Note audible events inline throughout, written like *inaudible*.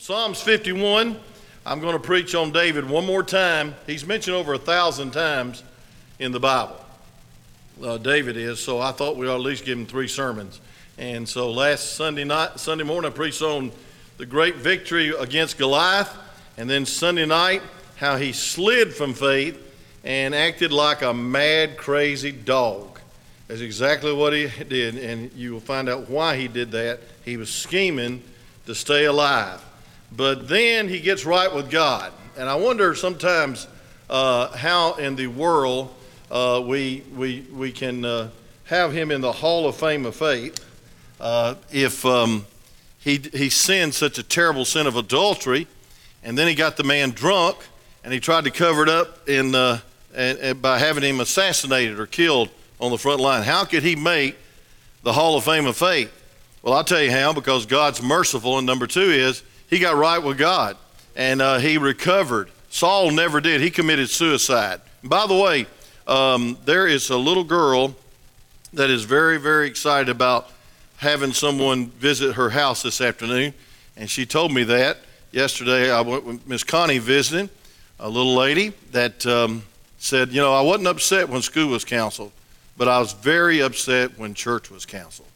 Psalms 51, I'm going to preach on David one more time. He's mentioned over a thousand times in the Bible. Uh, David is, so I thought we ought at least give him three sermons. And so last Sunday night, Sunday morning, I preached on the great victory against Goliath, and then Sunday night, how he slid from faith and acted like a mad, crazy dog. That's exactly what he did, and you will find out why he did that. He was scheming to stay alive. But then he gets right with God. And I wonder sometimes uh, how in the world uh, we, we, we can uh, have him in the Hall of Fame of faith uh, if um, he, he sinned such a terrible sin of adultery, and then he got the man drunk, and he tried to cover it up in, uh, and, and by having him assassinated or killed on the front line. How could he make the Hall of Fame of faith? Well, I'll tell you how, because God's merciful, and number two is he got right with God and uh, he recovered. Saul never did. He committed suicide. By the way, um, there is a little girl that is very, very excited about having someone visit her house this afternoon. And she told me that yesterday. I went with Miss Connie visiting, a little lady that um, said, You know, I wasn't upset when school was canceled, but I was very upset when church was canceled.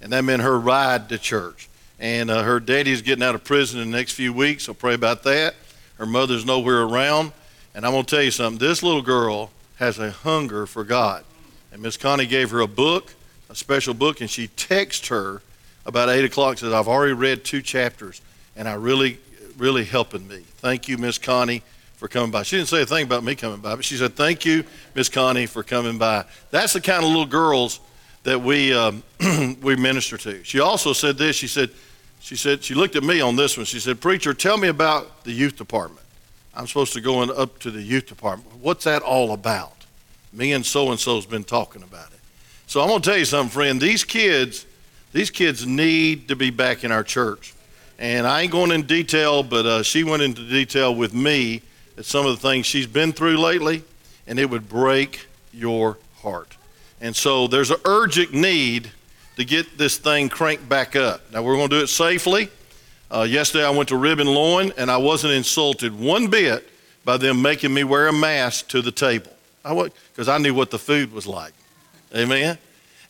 And that meant her ride to church. And uh, her daddy's getting out of prison in the next few weeks. I'll pray about that. Her mother's nowhere around. And I'm going to tell you something. This little girl has a hunger for God. And Miss Connie gave her a book, a special book, and she texted her about 8 o'clock says, I've already read two chapters, and I really, really helping me. Thank you, Miss Connie, for coming by. She didn't say a thing about me coming by, but she said, Thank you, Miss Connie, for coming by. That's the kind of little girls that we, um, *clears throat* we minister to. She also said this. She said, she said, she looked at me on this one. She said, Preacher, tell me about the youth department. I'm supposed to go in up to the youth department. What's that all about? Me and so and so's been talking about it. So I'm going to tell you something, friend. These kids, these kids need to be back in our church. And I ain't going in detail, but uh, she went into detail with me at some of the things she's been through lately, and it would break your heart. And so there's an urgent need to get this thing cranked back up. Now, we're going to do it safely. Uh, yesterday, I went to Rib and Loin, and I wasn't insulted one bit by them making me wear a mask to the table. I Because I, knew what the food was like. Amen?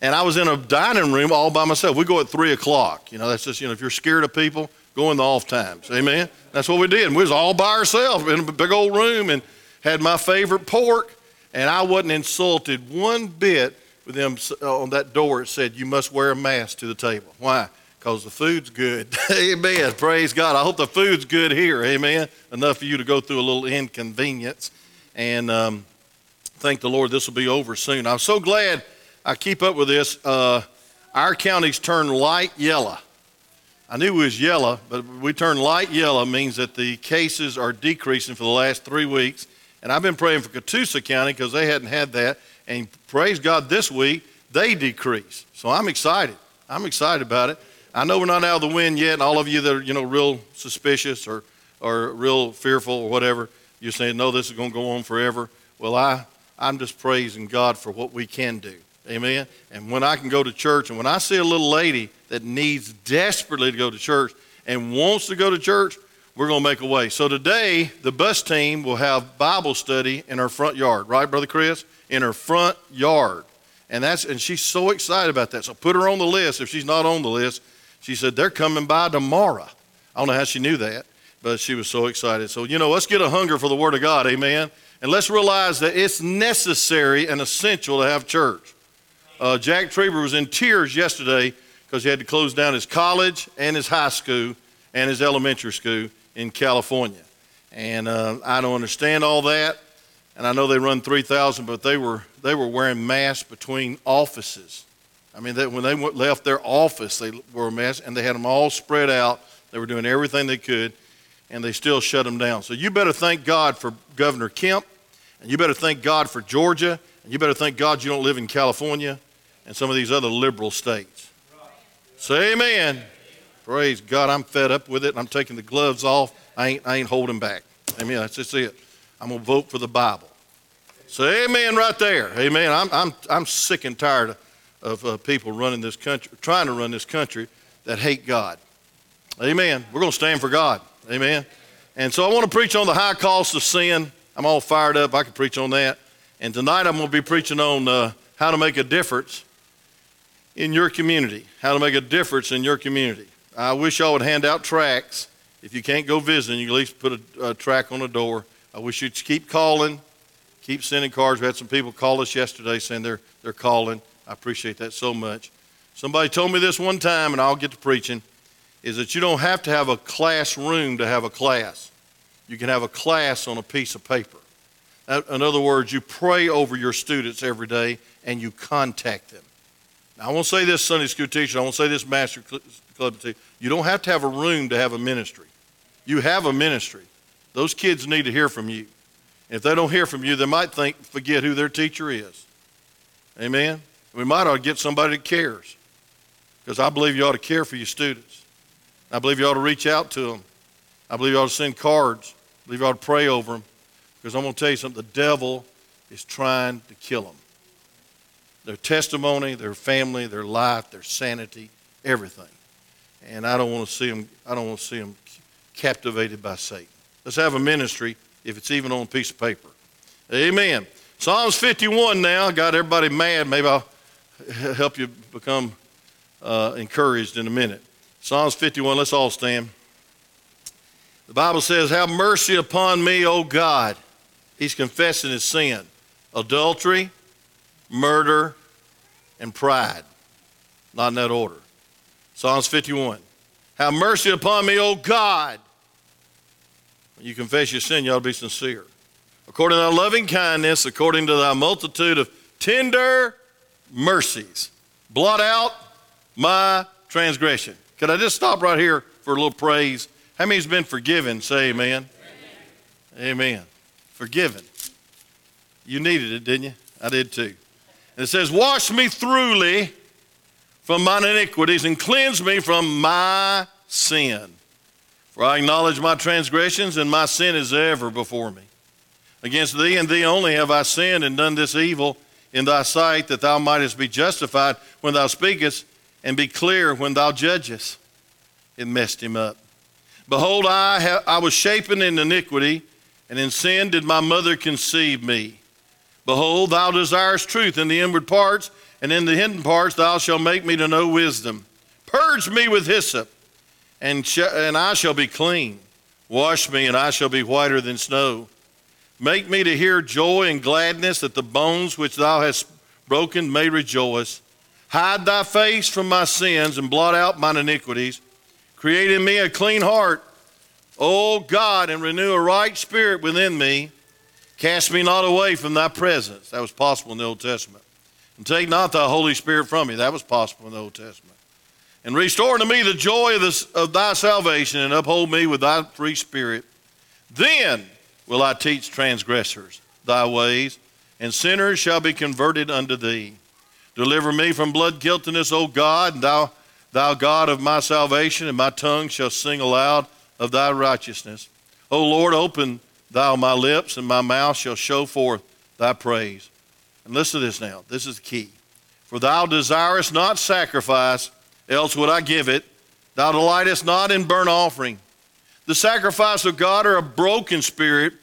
And I was in a dining room all by myself. We go at 3 o'clock. You know, that's just, you know, if you're scared of people, go in the off times. Amen? That's what we did. we was all by ourselves in a big old room and had my favorite pork, and I wasn't insulted one bit with them uh, on that door, it said, You must wear a mask to the table. Why? Because the food's good. *laughs* Amen. Praise God. I hope the food's good here. Amen. Enough for you to go through a little inconvenience. And um, thank the Lord this will be over soon. I'm so glad I keep up with this. Uh, our county's turned light yellow. I knew it was yellow, but we turned light yellow means that the cases are decreasing for the last three weeks. And I've been praying for Catoosa County because they hadn't had that. And praise God, this week they decrease. So I'm excited. I'm excited about it. I know we're not out of the wind yet, and all of you that are, you know, real suspicious or, or real fearful or whatever, you're saying, no, this is going to go on forever. Well, I, I'm just praising God for what we can do. Amen. And when I can go to church, and when I see a little lady that needs desperately to go to church and wants to go to church, we're going to make a way. So today, the bus team will have Bible study in our front yard, right, Brother Chris? in her front yard. And that's and she's so excited about that. So put her on the list. If she's not on the list, she said they're coming by tomorrow. I don't know how she knew that, but she was so excited. So you know, let's get a hunger for the Word of God, Amen. And let's realize that it's necessary and essential to have church. Uh, Jack Trieber was in tears yesterday because he had to close down his college and his high school and his elementary school in California. And uh, I don't understand all that and I know they run 3,000, but they were, they were wearing masks between offices. I mean, they, when they went, left their office, they wore a mask, and they had them all spread out. They were doing everything they could, and they still shut them down. So you better thank God for Governor Kemp, and you better thank God for Georgia, and you better thank God you don't live in California and some of these other liberal states. Say amen. Praise God. I'm fed up with it. I'm taking the gloves off. I ain't, I ain't holding back. Amen. That's just it. I'm going to vote for the Bible. Say amen right there. Amen. I'm, I'm, I'm sick and tired of uh, people running this country, trying to run this country that hate God. Amen. We're going to stand for God. Amen. And so I want to preach on the high cost of sin. I'm all fired up. I could preach on that. And tonight I'm going to be preaching on uh, how to make a difference in your community. How to make a difference in your community. I wish y'all would hand out tracts. If you can't go visiting, you at least put a, a track on the door. I wish you'd keep calling, keep sending cards. We had some people call us yesterday saying they're, they're calling. I appreciate that so much. Somebody told me this one time, and I'll get to preaching, is that you don't have to have a classroom to have a class. You can have a class on a piece of paper. In other words, you pray over your students every day and you contact them. Now, I won't say this Sunday school teacher, I won't say this master club teacher. You don't have to have a room to have a ministry. You have a ministry. Those kids need to hear from you. If they don't hear from you, they might think, forget who their teacher is. Amen? We might ought to get somebody that cares because I believe you ought to care for your students. I believe you ought to reach out to them. I believe you ought to send cards. I believe you ought to pray over them because I'm going to tell you something the devil is trying to kill them. Their testimony, their family, their life, their sanity, everything. And I don't want to see them, I don't want to see them captivated by Satan. Let's have a ministry if it's even on a piece of paper. Amen. Psalms 51 now. Got everybody mad. Maybe I'll help you become uh, encouraged in a minute. Psalms 51, let's all stand. The Bible says, Have mercy upon me, O God. He's confessing his sin adultery, murder, and pride. Not in that order. Psalms 51. Have mercy upon me, O God. When you confess your sin, you ought to be sincere. According to thy loving kindness, according to thy multitude of tender mercies, blot out my transgression. Could I just stop right here for a little praise? How many's been forgiven? Say amen. Amen. amen. Forgiven. You needed it, didn't you? I did too. And it says, Wash me thoroughly from mine iniquities and cleanse me from my sin. For I acknowledge my transgressions, and my sin is ever before me. Against thee and thee only have I sinned and done this evil in thy sight, that thou mightest be justified when thou speakest and be clear when thou judgest. It messed him up. Behold, I, ha- I was shapen in iniquity, and in sin did my mother conceive me. Behold, thou desirest truth in the inward parts, and in the hidden parts thou shalt make me to know wisdom. Purge me with hyssop, and, sh- and I shall be clean. Wash me, and I shall be whiter than snow. Make me to hear joy and gladness, that the bones which thou hast broken may rejoice. Hide thy face from my sins and blot out mine iniquities. Create in me a clean heart, O God, and renew a right spirit within me. Cast me not away from thy presence. That was possible in the Old Testament. And take not thy Holy Spirit from me. That was possible in the Old Testament. And restore unto me the joy of, this, of thy salvation and uphold me with thy free spirit. Then will I teach transgressors thy ways, and sinners shall be converted unto thee. Deliver me from blood guiltiness, O God, and thou, thou God of my salvation, and my tongue shall sing aloud of thy righteousness. O Lord, open thou my lips, and my mouth shall show forth thy praise. And listen to this now. This is the key. For thou desirest not sacrifice, else would I give it. Thou delightest not in burnt offering. The sacrifice of God are a broken spirit,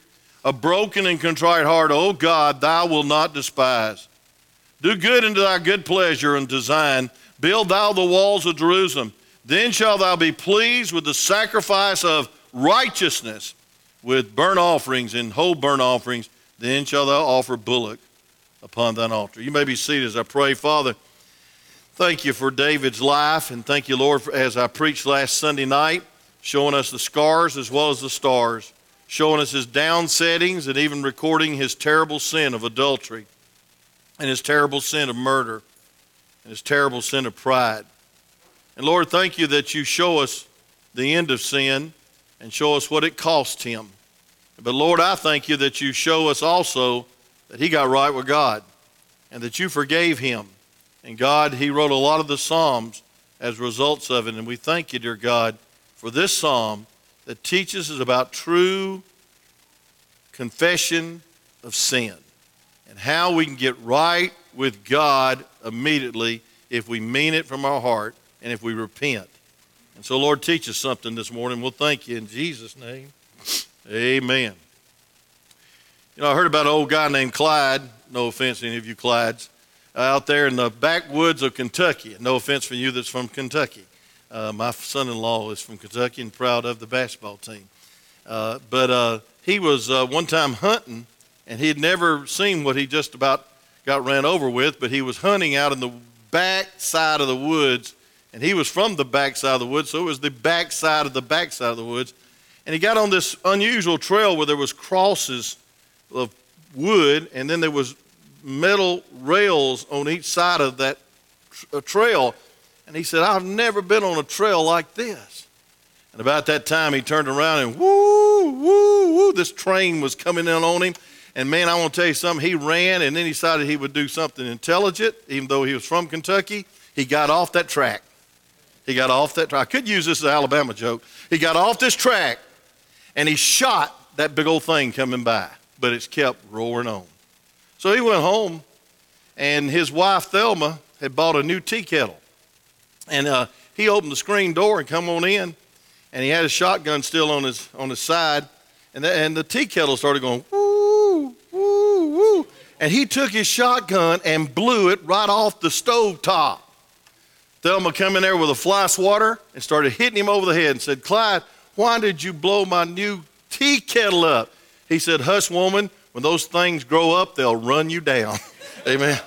a broken and contrite heart. O God, thou wilt not despise. Do good unto thy good pleasure and design. Build thou the walls of Jerusalem. Then shalt thou be pleased with the sacrifice of righteousness, with burnt offerings and whole burnt offerings. Then shalt thou offer bullock upon thine altar. You may be seated as I pray. Father, thank you for David's life, and thank you, Lord, as I preached last Sunday night, showing us the scars as well as the stars, showing us his down settings, and even recording his terrible sin of adultery and his terrible sin of murder and his terrible sin of pride. And Lord, thank you that you show us the end of sin and show us what it cost him. But Lord, I thank you that you show us also that he got right with God and that you forgave him. And God, he wrote a lot of the Psalms as results of it. And we thank you, dear God, for this psalm that teaches us about true confession of sin and how we can get right with God immediately if we mean it from our heart and if we repent. And so, Lord, teach us something this morning. We'll thank you in Jesus' name. Amen. You know, I heard about an old guy named Clyde. No offense to any of you Clydes. out there in the backwoods of Kentucky. No offense for you that's from Kentucky. Uh, my son in law is from Kentucky and proud of the basketball team. Uh, but uh, he was uh, one time hunting, and he had never seen what he just about got ran over with, but he was hunting out in the back side of the woods, and he was from the back side of the woods, so it was the back side of the back side of the woods. And he got on this unusual trail where there was crosses of wood, and then there was metal rails on each side of that uh, trail. And he said, I've never been on a trail like this. And about that time, he turned around and woo, woo, woo, this train was coming in on him. And man, I want to tell you something. He ran and then he decided he would do something intelligent, even though he was from Kentucky. He got off that track. He got off that track. I could use this as an Alabama joke. He got off this track and he shot that big old thing coming by, but it's kept roaring on. So he went home and his wife Thelma had bought a new tea kettle. And uh, he opened the screen door and come on in and he had his shotgun still on his, on his side. And the, and the tea kettle started going, woo, woo, woo. And he took his shotgun and blew it right off the stove top. Thelma come in there with a fly swatter and started hitting him over the head and said, Clyde, why did you blow my new tea kettle up? He said, Hush, woman, when those things grow up, they'll run you down. *laughs* Amen.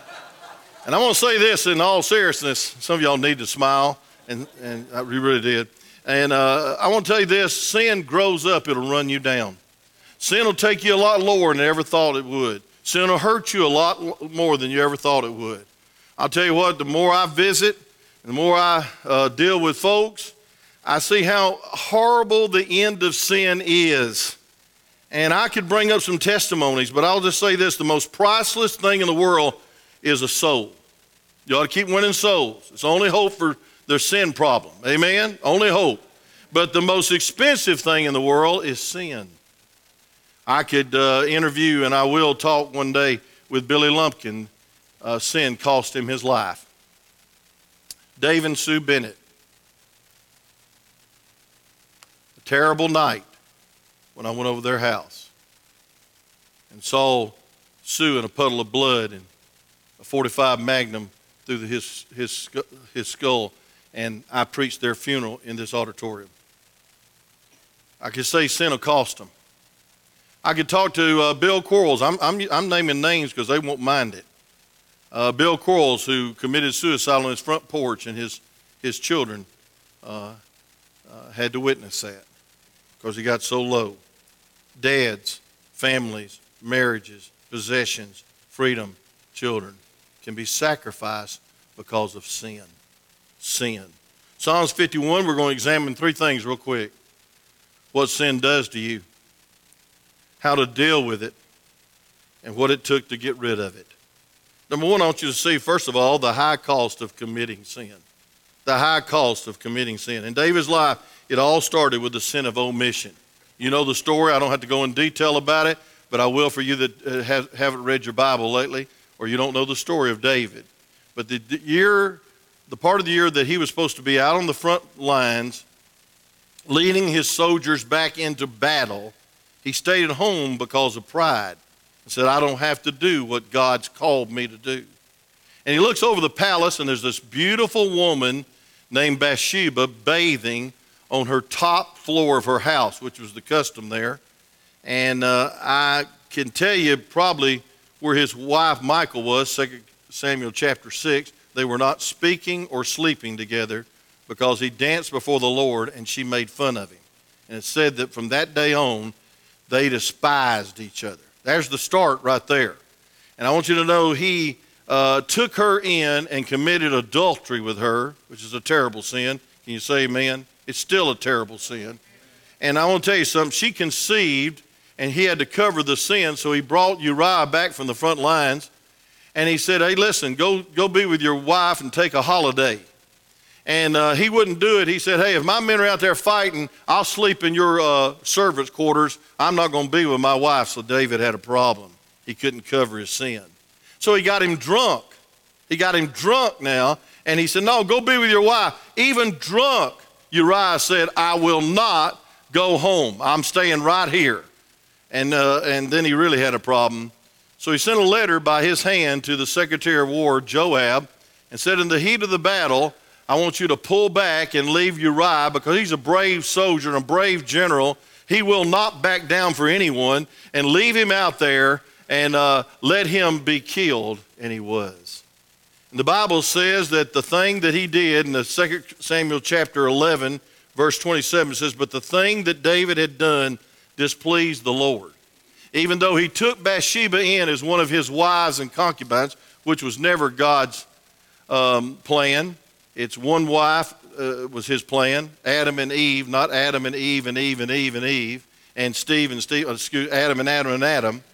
And I want to say this in all seriousness. Some of y'all need to smile, and, and I really did. And uh, I want to tell you this sin grows up, it'll run you down. Sin will take you a lot lower than you ever thought it would. Sin will hurt you a lot more than you ever thought it would. I'll tell you what, the more I visit, the more I uh, deal with folks, I see how horrible the end of sin is. And I could bring up some testimonies, but I'll just say this the most priceless thing in the world is a soul. You ought to keep winning souls. It's only hope for their sin problem. Amen? Only hope. But the most expensive thing in the world is sin. I could uh, interview, and I will talk one day with Billy Lumpkin. Uh, sin cost him his life. Dave and Sue Bennett. A terrible night when I went over their house and saw Sue in a puddle of blood and a 45 Magnum through his, his, his skull and I preached their funeral in this auditorium. I could say sin will cost them. I could talk to uh, Bill Quarles. I'm, I'm, I'm naming names because they won't mind it. Uh, Bill Quarles, who committed suicide on his front porch, and his, his children uh, uh had to witness that because he got so low. Dads, families, marriages, possessions, freedom, children can be sacrificed because of sin sin. Psalms 51, we're going to examine three things real quick what sin does to you, how to deal with it, and what it took to get rid of it. Number one, I want you to see, first of all, the high cost of committing sin. The high cost of committing sin. In David's life, it all started with the sin of omission. You know the story. I don't have to go in detail about it, but I will for you that uh, haven't read your Bible lately or you don't know the story of David. But the year the part of the year that he was supposed to be out on the front lines, leading his soldiers back into battle, he stayed at home because of pride and said, I don't have to do what God's called me to do. And he looks over the palace, and there's this beautiful woman named Bathsheba bathing on her top floor of her house, which was the custom there. And uh, I can tell you probably where his wife Michal was, 2 Samuel chapter 6. They were not speaking or sleeping together because he danced before the Lord and she made fun of him. And it said that from that day on, they despised each other. There's the start right there. And I want you to know he uh, took her in and committed adultery with her, which is a terrible sin. Can you say amen? It's still a terrible sin. And I want to tell you something. She conceived, and he had to cover the sin, so he brought Uriah back from the front lines and he said, Hey, listen, go, go be with your wife and take a holiday. And uh, he wouldn't do it. He said, Hey, if my men are out there fighting, I'll sleep in your uh, servants' quarters. I'm not going to be with my wife. So David had a problem. He couldn't cover his sin. So he got him drunk. He got him drunk now. And he said, No, go be with your wife. Even drunk, Uriah said, I will not go home. I'm staying right here. And, uh, and then he really had a problem. So he sent a letter by his hand to the Secretary of War, Joab, and said, In the heat of the battle, I want you to pull back and leave Uriah because he's a brave soldier and a brave general. He will not back down for anyone, and leave him out there and uh, let him be killed. And he was. The Bible says that the thing that he did in the 2 Samuel chapter 11, verse 27 says, But the thing that David had done displeased the Lord. Even though he took Bathsheba in as one of his wives and concubines, which was never God's um, plan, it's one wife uh, was his plan. Adam and Eve, not Adam and Eve and Eve and Eve and Eve, and Steve and Steve, uh, excuse, Adam and Adam and Adam.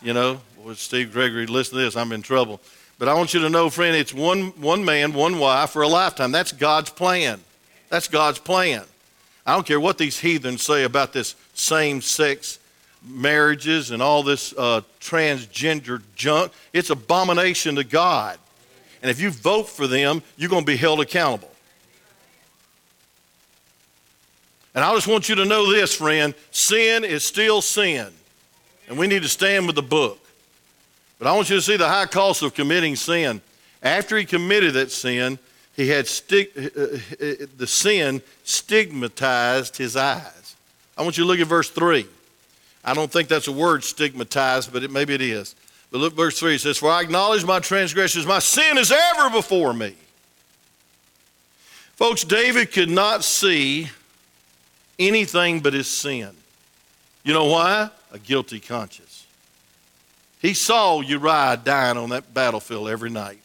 You know, with Steve Gregory, listen to this, I'm in trouble. But I want you to know, friend, it's one, one man, one wife for a lifetime. That's God's plan. That's God's plan. I don't care what these heathens say about this same sex marriages and all this uh, transgender junk. It's abomination to God. And if you vote for them, you're going to be held accountable. And I just want you to know this, friend sin is still sin. And we need to stand with the book. But I want you to see the high cost of committing sin. After he committed that sin, he had sti- uh, uh, uh, the sin stigmatized his eyes. I want you to look at verse 3. I don't think that's a word, stigmatized, but it, maybe it is. But look, verse 3 it says, For I acknowledge my transgressions, my sin is ever before me. Folks, David could not see anything but his sin. You know why? A guilty conscience. He saw Uriah dying on that battlefield every night.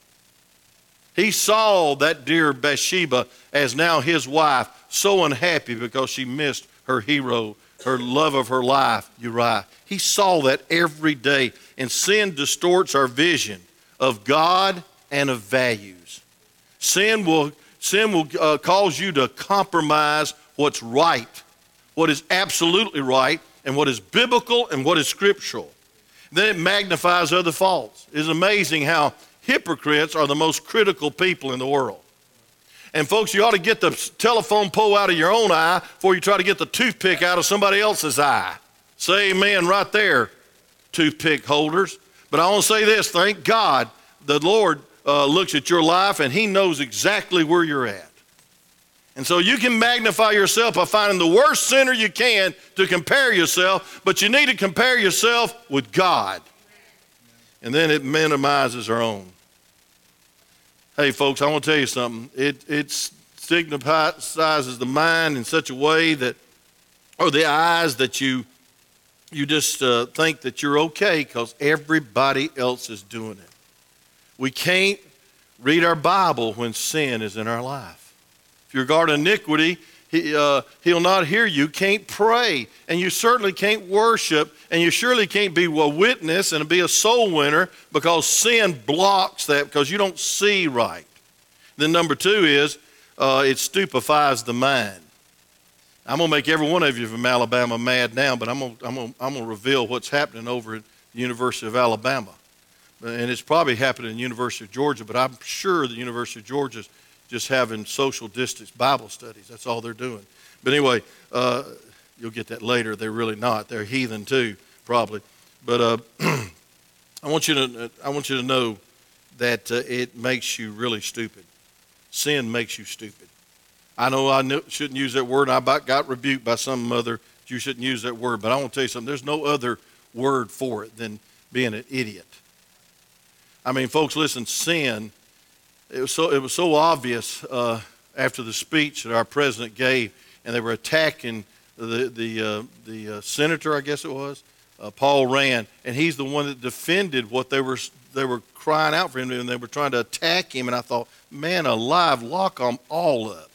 He saw that dear Bathsheba as now his wife, so unhappy because she missed her hero, her love of her life, Uriah. He saw that every day. And sin distorts our vision of God and of values. Sin will, sin will uh, cause you to compromise what's right, what is absolutely right, and what is biblical and what is scriptural. Then it magnifies other faults. It's amazing how hypocrites are the most critical people in the world. And folks, you ought to get the telephone pole out of your own eye before you try to get the toothpick out of somebody else's eye. Say amen right there, toothpick holders. But I want to say this thank God the Lord uh, looks at your life and He knows exactly where you're at. And so you can magnify yourself by finding the worst sinner you can to compare yourself, but you need to compare yourself with God. And then it minimizes our own. Hey, folks, I want to tell you something. It, it stigmatizes the mind in such a way that, or the eyes that you you just uh, think that you're okay because everybody else is doing it. We can't read our Bible when sin is in our life. If you regard iniquity, he, uh, he'll not hear you. Can't pray, and you certainly can't worship, and you surely can't be a witness and be a soul winner because sin blocks that because you don't see right. Then number two is uh, it stupefies the mind. I'm going to make every one of you from Alabama mad now, but I'm going, to, I'm, to, I'm to reveal what's happening over at the University of Alabama. And it's probably happening at the University of Georgia, but I'm sure the University of Georgia's just having social distance Bible studies. That's all they're doing. But anyway, uh, you'll get that later. They're really not. They're heathen too, probably. But uh, *clears throat* I want you to I want you to know that uh, it makes you really stupid. Sin makes you stupid. I know I shouldn't use that word. I got rebuked by some mother. You shouldn't use that word. But I want to tell you something. There's no other word for it than being an idiot. I mean, folks, listen. Sin. It was so. It was so obvious uh, after the speech that our president gave, and they were attacking the the uh, the uh, senator, I guess it was, uh, Paul Rand, and he's the one that defended what they were they were crying out for him, and they were trying to attack him. And I thought, man, alive, lock them all up.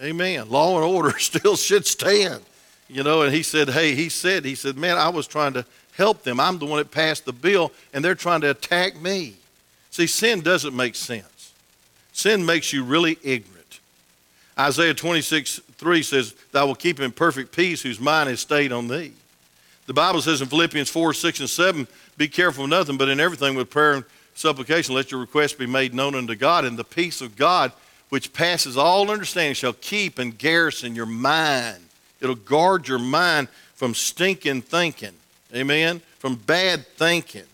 Amen. Law and order *laughs* still should stand. You know, and he said, hey, he said, he said, man, I was trying to help them. I'm the one that passed the bill, and they're trying to attack me. See, sin doesn't make sense. Sin makes you really ignorant. Isaiah 26, 3 says, Thou will keep in perfect peace whose mind is stayed on thee. The Bible says in Philippians 4, 6, and 7, Be careful of nothing, but in everything with prayer and supplication, let your requests be made known unto God, and the peace of God which passes all understanding, shall keep and garrison your mind. It'll guard your mind from stinking thinking. Amen? From bad thinking.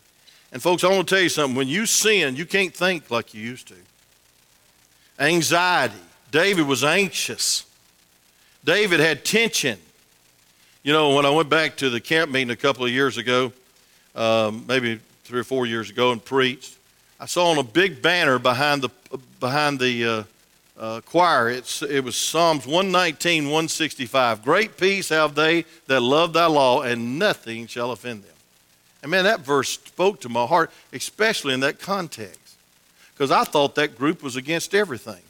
And folks, I want to tell you something. When you sin, you can't think like you used to. Anxiety. David was anxious. David had tension. You know, when I went back to the camp meeting a couple of years ago, um, maybe three or four years ago, and preached, I saw on a big banner behind the behind the uh, uh, choir. It's, it was Psalms 119, 165. Great peace have they that love thy law, and nothing shall offend them. And man, that verse spoke to my heart, especially in that context, because I thought that group was against everything.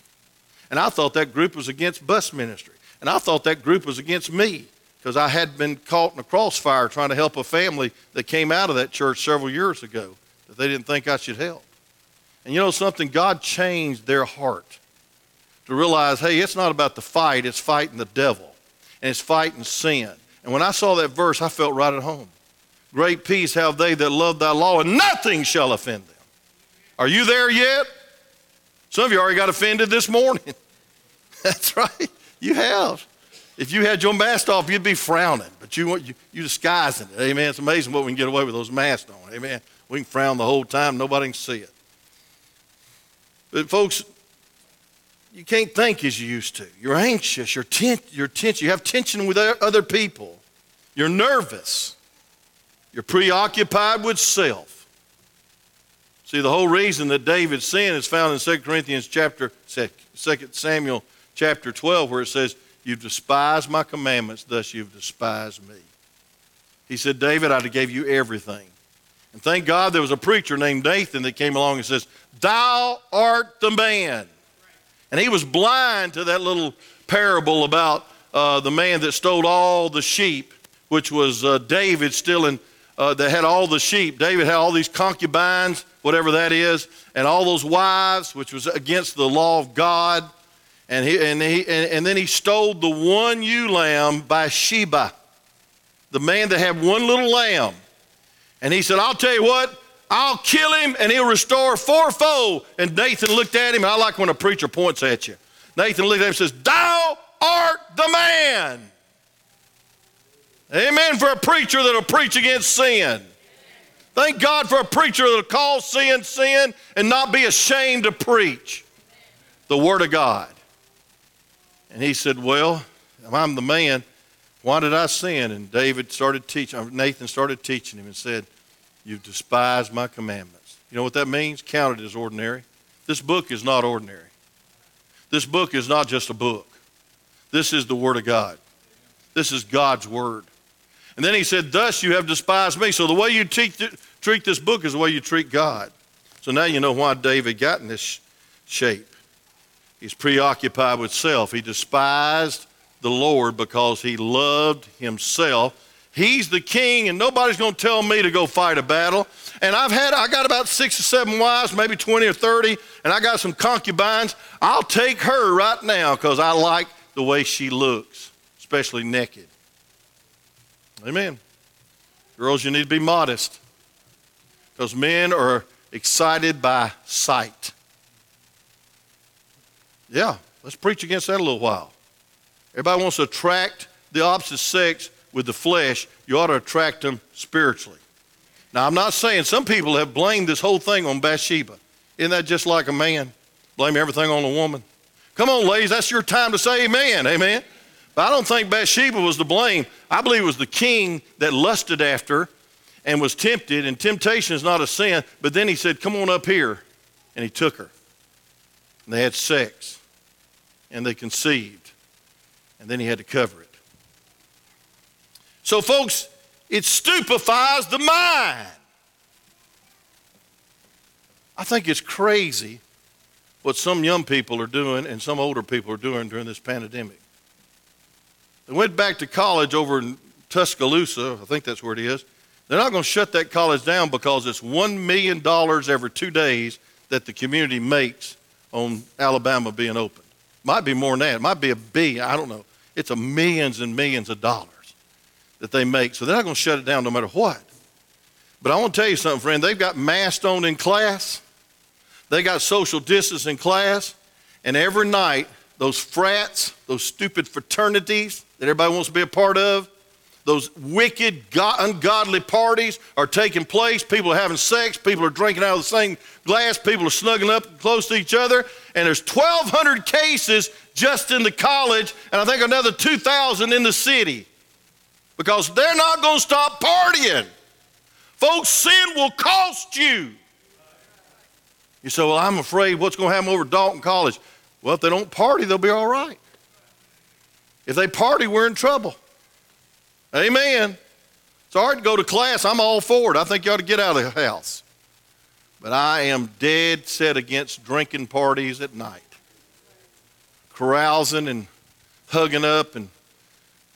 And I thought that group was against bus ministry. And I thought that group was against me because I had been caught in a crossfire trying to help a family that came out of that church several years ago that they didn't think I should help. And you know something? God changed their heart to realize, hey, it's not about the fight, it's fighting the devil, and it's fighting sin. And when I saw that verse, I felt right at home. Great peace have they that love thy law, and nothing shall offend them. Are you there yet? Some of you already got offended this morning. *laughs* That's right. You have. If you had your mask off, you'd be frowning, but you, you, you disguising it. Amen. It's amazing what we can get away with those masks on. Amen. We can frown the whole time, nobody can see it. But, folks, you can't think as you used to. You're anxious. You're, ten- you're tense. You have tension with other people. You're nervous. You're preoccupied with self. See, the whole reason that David sinned is found in 2 Corinthians chapter 2 Samuel chapter 12, where it says, You've despised my commandments, thus you've despised me. He said, David, I gave you everything. And thank God there was a preacher named Nathan that came along and says, Thou art the man. And he was blind to that little parable about uh, the man that stole all the sheep, which was uh, David stealing, uh, that had all the sheep. David had all these concubines, whatever that is, and all those wives, which was against the law of God. And, he, and, he, and, and then he stole the one ewe lamb Bathsheba, the man that had one little lamb. And he said, I'll tell you what, I'll kill him and he'll restore fourfold. And Nathan looked at him, I like when a preacher points at you. Nathan looked at him and says, Thou art the man. Amen for a preacher that'll preach against sin. Thank God for a preacher that'll call sin sin and not be ashamed to preach the Word of God. And he said, Well, I'm the man. Why did I sin? And David started teaching, uh, Nathan started teaching him and said, You've despised my commandments. You know what that means? Count it as ordinary. This book is not ordinary. This book is not just a book. This is the Word of God. This is God's Word. And then he said, Thus you have despised me. So the way you treat, treat this book is the way you treat God. So now you know why David got in this shape. He's preoccupied with self. He despised the Lord because he loved himself He's the king, and nobody's going to tell me to go fight a battle. And I've had, I got about six or seven wives, maybe 20 or 30, and I got some concubines. I'll take her right now because I like the way she looks, especially naked. Amen. Girls, you need to be modest because men are excited by sight. Yeah, let's preach against that a little while. Everybody wants to attract the opposite sex with the flesh, you ought to attract them spiritually. Now, I'm not saying some people have blamed this whole thing on Bathsheba. Isn't that just like a man? Blame everything on a woman. Come on, ladies, that's your time to say amen. Amen. But I don't think Bathsheba was to blame. I believe it was the king that lusted after and was tempted, and temptation is not a sin. But then he said, Come on up here. And he took her. And they had sex. And they conceived. And then he had to cover it. So, folks, it stupefies the mind. I think it's crazy what some young people are doing and some older people are doing during this pandemic. They went back to college over in Tuscaloosa, I think that's where it is. They're not going to shut that college down because it's $1 million every two days that the community makes on Alabama being open. Might be more than that. It might be a B. I don't know. It's a millions and millions of dollars that they make. So they're not going to shut it down no matter what. But I want to tell you something, friend. They've got masks on in class, they got social distance in class, And every night, those frats, those stupid fraternities that everybody wants to be a part of, those wicked, ungodly parties are taking place. People are having sex. People are drinking out of the same glass. People are snuggling up close to each other. And there's 1,200 cases just in the college, and I think another 2,000 in the city because they're not going to stop partying. Folks, sin will cost you. You say, Well, I'm afraid what's going to happen over Dalton College? Well, if they don't party, they'll be all right. If they party, we're in trouble. Amen. It's hard to go to class. I'm all for it. I think you ought to get out of the house. But I am dead set against drinking parties at night, carousing and hugging up and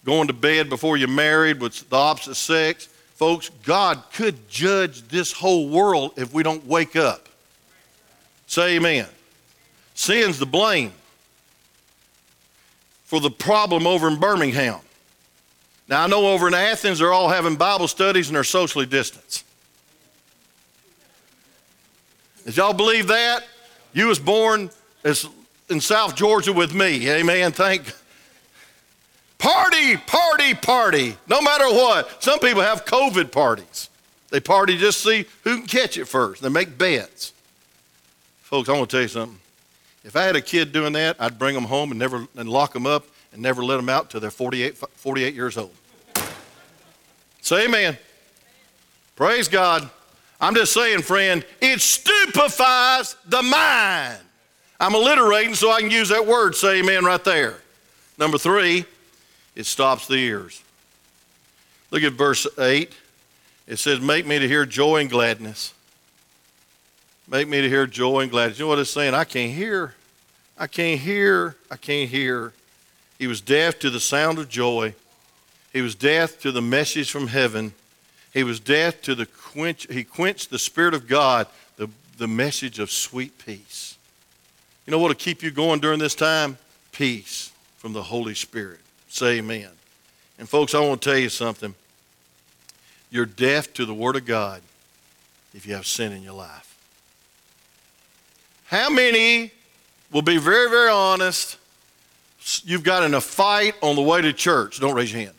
going to bed before you're married with the opposite sex. Folks, God could judge this whole world if we don't wake up. Say amen. Sin's the blame for the problem over in Birmingham. Now, I know over in Athens, they're all having Bible studies and they're socially distanced. Did y'all believe that? You was born as in South Georgia with me. Amen. Thank Party, party, party. No matter what. Some people have COVID parties. They party just to see who can catch it first. They make bets. Folks, I want to tell you something. If I had a kid doing that, I'd bring them home and never and lock them up and never let them out till they're 48, 48 years old. Say amen. Praise God. I'm just saying, friend, it stupefies the mind. I'm alliterating so I can use that word. Say amen right there. Number three, it stops the ears. Look at verse 8. It says, Make me to hear joy and gladness. Make me to hear joy and gladness. You know what it's saying? I can't hear. I can't hear. I can't hear. He was deaf to the sound of joy. He was deaf to the message from heaven. He was deaf to the quench, he quenched the Spirit of God, the, the message of sweet peace. You know what will keep you going during this time? Peace from the Holy Spirit. Say amen. And folks, I want to tell you something. You're deaf to the Word of God if you have sin in your life. How many will be very, very honest? You've got in a fight on the way to church. Don't raise your hand.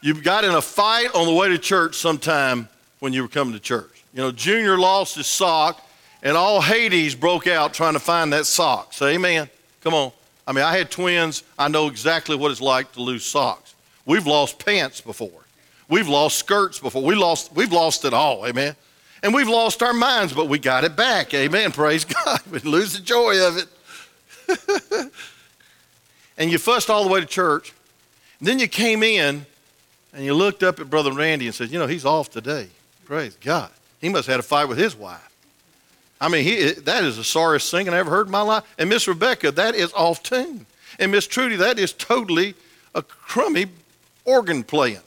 You've got in a fight on the way to church sometime when you were coming to church. You know, Junior lost his sock, and all Hades broke out trying to find that sock. Say amen. Come on. I mean, I had twins. I know exactly what it's like to lose socks. We've lost pants before. We've lost skirts before. We lost, we've lost it all, amen. And we've lost our minds, but we got it back, amen. Praise *laughs* God. We lose the joy of it. *laughs* and you fussed all the way to church. Then you came in and you looked up at Brother Randy and said, You know, he's off today. Praise God. He must have had a fight with his wife. I mean, he, that is the sorriest singing I ever heard in my life. And Miss Rebecca, that is off tune. And Miss Trudy, that is totally a crummy organ playing.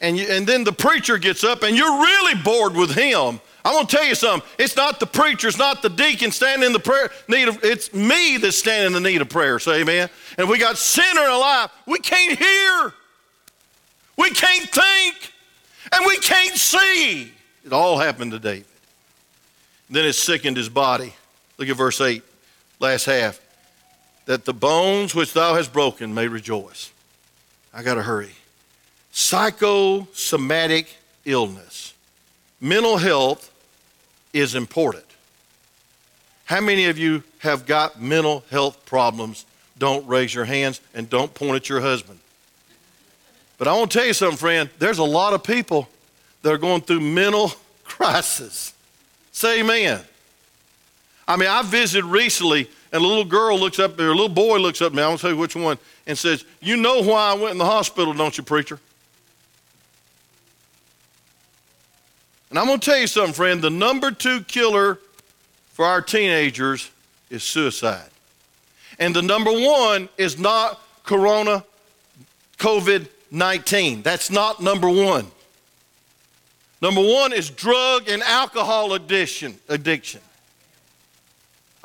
And, you, and then the preacher gets up and you're really bored with him. I'm going to tell you something. It's not the preacher, it's not the deacon standing in the prayer need of, it's me that's standing in the need of prayer. Say amen. And we got sinner in our life. We can't hear. We can't think. And we can't see. It all happened to David. Then it sickened his body. Look at verse 8, last half. That the bones which thou hast broken may rejoice. I got to hurry. Psychosomatic illness. Mental health is important. How many of you have got mental health problems? Don't raise your hands and don't point at your husband. But I want to tell you something, friend. There's a lot of people that are going through mental *laughs* crisis. Say amen. I mean, I visited recently, and a little girl looks up, or a little boy looks up at me, I won't tell you which one, and says, You know why I went in the hospital, don't you, preacher? And I'm going to tell you something, friend. The number two killer for our teenagers is suicide. And the number one is not corona, COVID 19. That's not number one. Number one is drug and alcohol addiction. addiction.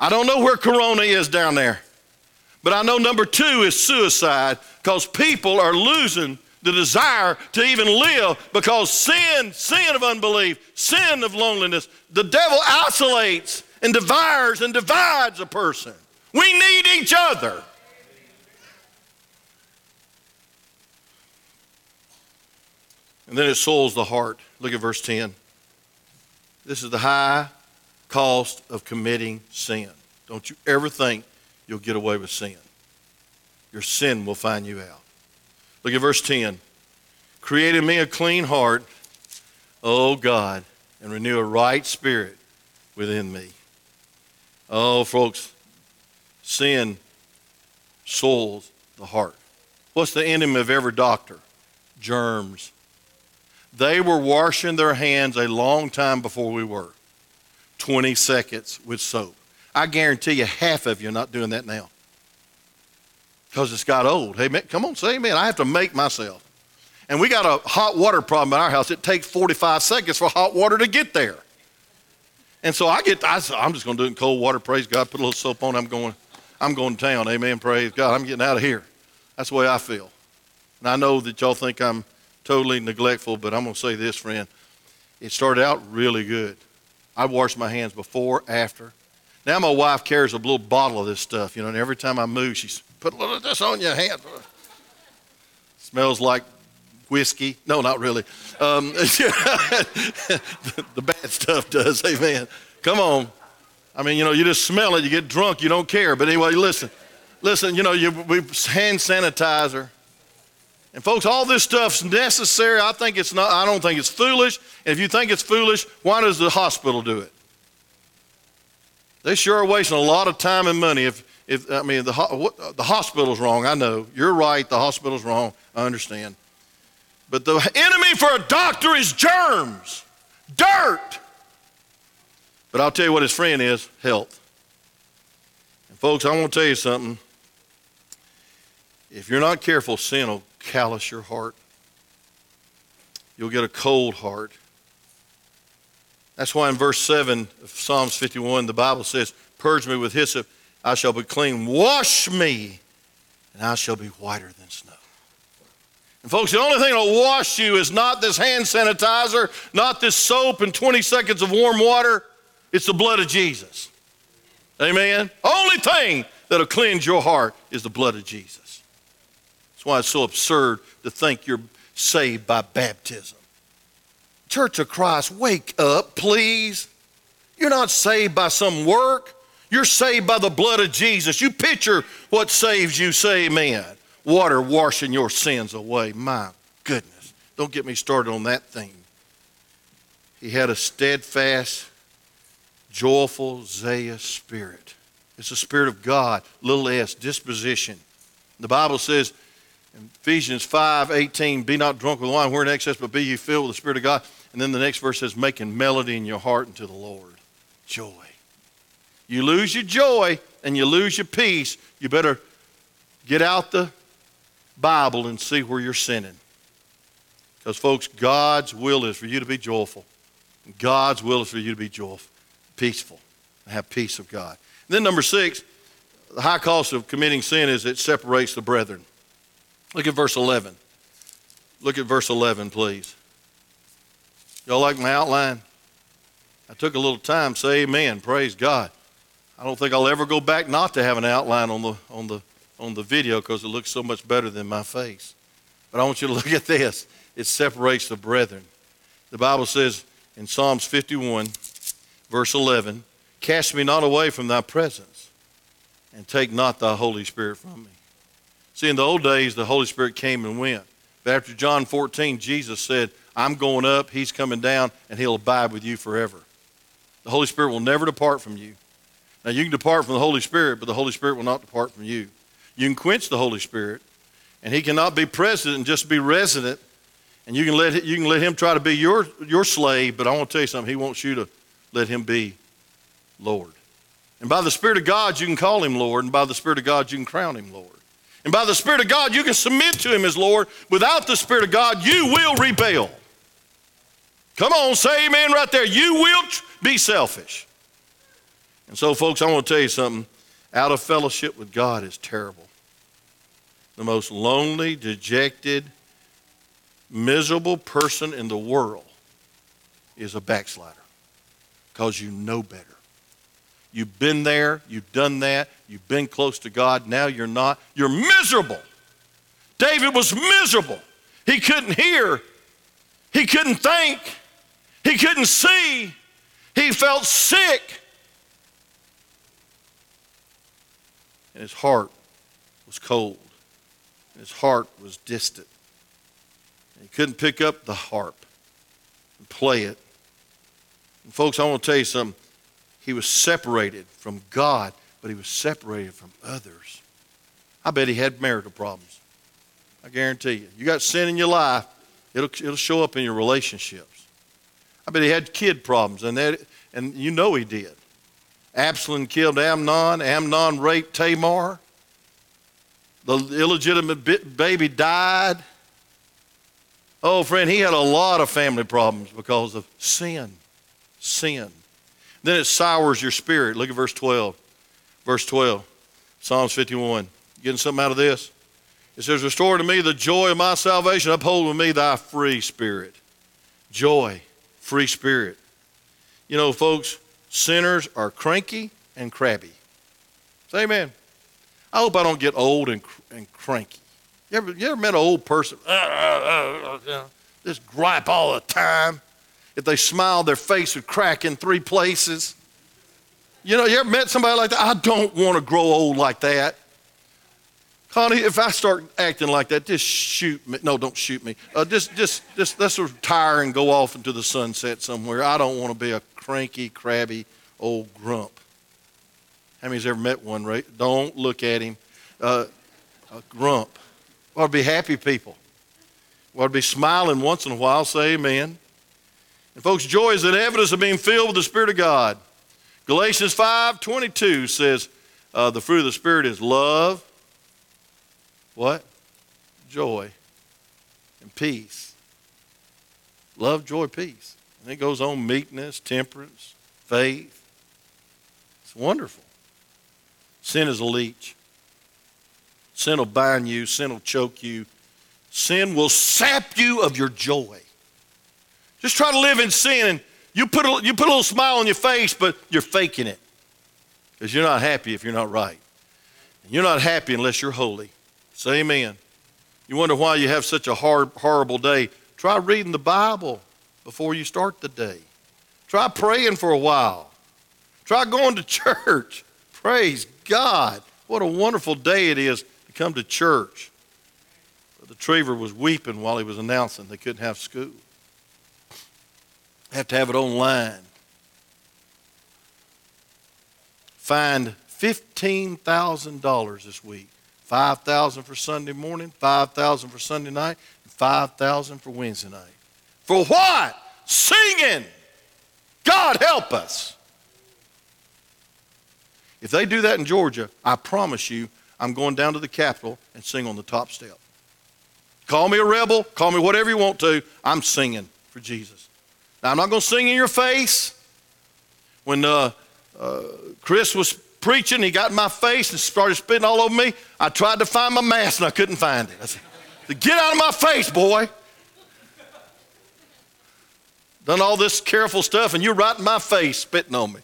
I don't know where Corona is down there, but I know number two is suicide because people are losing the desire to even live because sin, sin of unbelief, sin of loneliness, the devil isolates and devours and divides a person. We need each other. And then it soils the heart. Look at verse 10. This is the high cost of committing sin. Don't you ever think you'll get away with sin. Your sin will find you out. Look at verse 10. Create in me a clean heart, O God, and renew a right spirit within me. Oh, folks, sin soils the heart. What's the enemy of every doctor? Germs. They were washing their hands a long time before we were. 20 seconds with soap. I guarantee you half of you are not doing that now. Because it's got old. Man, come on, say amen. I have to make myself. And we got a hot water problem in our house. It takes 45 seconds for hot water to get there. And so I get, I, am just going to do it in cold water. Praise God. Put a little soap on. I'm going, I'm going to town. Amen. Praise God. I'm getting out of here. That's the way I feel. And I know that y'all think I'm totally neglectful, but I'm going to say this, friend. It started out really good. I washed my hands before, after. Now my wife carries a little bottle of this stuff, you know, and every time I move, she's put a little of this on your hand. Smells like whiskey. No, not really. Um, *laughs* the, bad stuff does. Amen. Come on. I mean, you know, you just smell it, you get drunk, you don't care. But anyway, listen, listen, you know, you, we hand sanitizer. And folks, all this stuff's necessary. I think it's not, I don't think it's foolish. And if you think it's foolish, why does the hospital do it? They sure are wasting a lot of time and money. If, if I mean, the, the hospital's wrong, I know. You're right, the hospital's wrong. I understand. But the enemy for a doctor is germs, dirt. But I'll tell you what his friend is health. And folks, I want to tell you something. If you're not careful, sin will callous your heart. You'll get a cold heart. That's why in verse 7 of Psalms 51, the Bible says, Purge me with hyssop, I shall be clean. Wash me, and I shall be whiter than snow. And folks, the only thing that'll wash you is not this hand sanitizer, not this soap and 20 seconds of warm water. It's the blood of Jesus. Amen? Only thing that'll cleanse your heart is the blood of Jesus That's why it's so absurd to think you're saved by baptism. Church of Christ, wake up, please. You're not saved by some work. You're saved by the blood of Jesus. You picture what saves you, say amen. Water washing your sins away. My goodness. Don't get me started on that thing. He had a steadfast, joyful, zealous spirit. It's the spirit of God, little s, disposition. The Bible says in Ephesians 5 18, be not drunk with wine, where in excess, but be ye filled with the Spirit of God. And then the next verse says, making melody in your heart unto the Lord. Joy. You lose your joy and you lose your peace, you better get out the Bible and see where you're sinning. Because, folks, God's will is for you to be joyful. God's will is for you to be joyful, peaceful, and have peace of God. And then, number six, the high cost of committing sin is it separates the brethren. Look at verse 11. Look at verse 11, please. Y'all like my outline? I took a little time. Say amen. Praise God. I don't think I'll ever go back not to have an outline on the, on the, on the video because it looks so much better than my face. But I want you to *laughs* look at this. It separates the brethren. The Bible says in Psalms 51, verse 11, Cast me not away from thy presence, and take not thy Holy Spirit from me. See, in the old days, the Holy Spirit came and went. But after John 14, Jesus said, I'm going up, He's coming down, and He'll abide with you forever. The Holy Spirit will never depart from you. Now, you can depart from the Holy Spirit, but the Holy Spirit will not depart from you. You can quench the Holy Spirit, and He cannot be present and just be resident. And you can let, you can let Him try to be your, your slave, but I want to tell you something. He wants you to let Him be Lord. And by the Spirit of God, you can call Him Lord, and by the Spirit of God, you can crown Him Lord. And by the Spirit of God, you can submit to Him as Lord. Without the Spirit of God, you will rebel. Come on, say amen right there. You will be selfish. And so, folks, I want to tell you something. Out of fellowship with God is terrible. The most lonely, dejected, miserable person in the world is a backslider because you know better. You've been there, you've done that, you've been close to God, now you're not. You're miserable. David was miserable. He couldn't hear, he couldn't think, he couldn't see, he felt sick. And his heart was cold, his heart was distant. He couldn't pick up the harp and play it. And folks, I want to tell you something. He was separated from God, but he was separated from others. I bet he had marital problems. I guarantee you. You got sin in your life, it'll, it'll show up in your relationships. I bet he had kid problems, and, that, and you know he did. Absalom killed Amnon, Amnon raped Tamar, the illegitimate baby died. Oh, friend, he had a lot of family problems because of sin. Sin. Then it sours your spirit. Look at verse 12. Verse 12, Psalms 51. Getting something out of this? It says, Restore to me the joy of my salvation, uphold with me thy free spirit. Joy, free spirit. You know, folks, sinners are cranky and crabby. Say amen. I hope I don't get old and, and cranky. You ever, you ever met an old person? *laughs* Just gripe all the time. If they smiled, their face would crack in three places. You know, you ever met somebody like that? I don't want to grow old like that. Connie, if I start acting like that, just shoot me. No, don't shoot me. Uh, just, just, just let's retire and go off into the sunset somewhere. I don't want to be a cranky, crabby old grump. How many's ever met one, right? Don't look at him. Uh, a grump. We ought to be happy people. We ought to be smiling once in a while. Say amen. And folks, joy is an evidence of being filled with the Spirit of God. Galatians 5 22 says, uh, the fruit of the Spirit is love, what? Joy and peace. Love, joy, peace. And it goes on meekness, temperance, faith. It's wonderful. Sin is a leech. Sin will bind you, sin will choke you, sin will sap you of your joy. Just try to live in sin and you put a, you put a little smile on your face, but you're faking it because you're not happy if you're not right. And you're not happy unless you're holy. Say amen. You wonder why you have such a hard, horrible day. Try reading the Bible before you start the day. Try praying for a while. Try going to *laughs* church. Praise God. What a wonderful day it is to come to church. But The Trevor was weeping while he was announcing they couldn't have school. Have to have it online. Find $15,000 this week. 5000 for Sunday morning, 5000 for Sunday night, and 5000 for Wednesday night. For what? Singing. God help us. If they do that in Georgia, I promise you I'm going down to the Capitol and sing on the top step. Call me a rebel, call me whatever you want to. I'm singing for Jesus. Now, I'm not going to sing in your face. When uh, uh, Chris was preaching, he got in my face and started spitting all over me. I tried to find my mask and I couldn't find it. I said, Get out of my face, boy. Done all this careful stuff and you're right in my face spitting on me.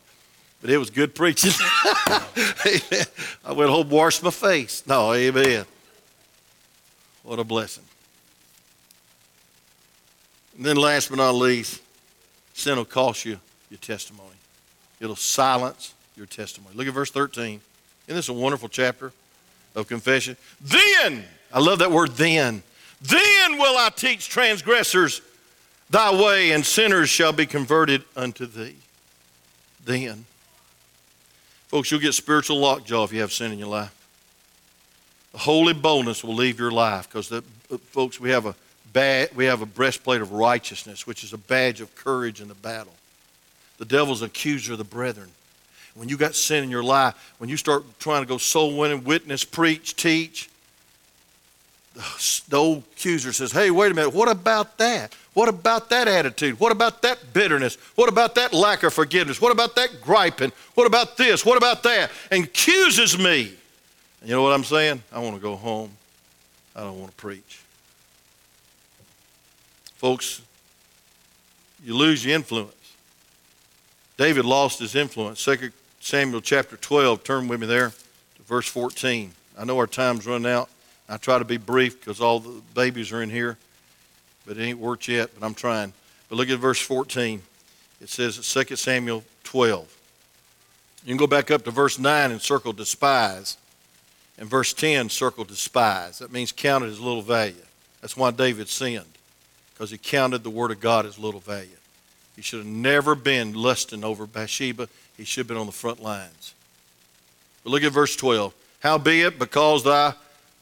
But it was good preaching. *laughs* I went home, washed my face. No, amen. What a blessing. And then, last but not least, sin will cost you your testimony. It'll silence your testimony. Look at verse 13. Isn't this a wonderful chapter of confession? Then, I love that word then. Then will I teach transgressors thy way, and sinners shall be converted unto thee. Then. Folks, you'll get spiritual lockjaw if you have sin in your life. The holy boldness will leave your life because, uh, folks, we have a bad, we have a breastplate of righteousness, which is a badge of courage in the battle. The devil's accuser of the brethren. When you got sin in your life, when you start trying to go soul winning, witness, preach, teach, the old accuser says, Hey, wait a minute, what about that? What about that attitude? What about that bitterness? What about that lack of forgiveness? What about that griping? What about this? What about that? And accuses me. And you know what I'm saying? I want to go home. I don't want to preach. Folks, you lose your influence. David lost his influence. 2 Samuel chapter 12. Turn with me there to verse 14. I know our time's running out. I try to be brief because all the babies are in here, but it ain't worked yet, but I'm trying. But look at verse 14. It says 2 Samuel 12. You can go back up to verse 9 and circle despise. And verse 10, circle despise. That means counted as little value. That's why David sinned, because he counted the word of God as little value. He should have never been lusting over Bathsheba. He should have been on the front lines. But look at verse 12. Howbeit, because thy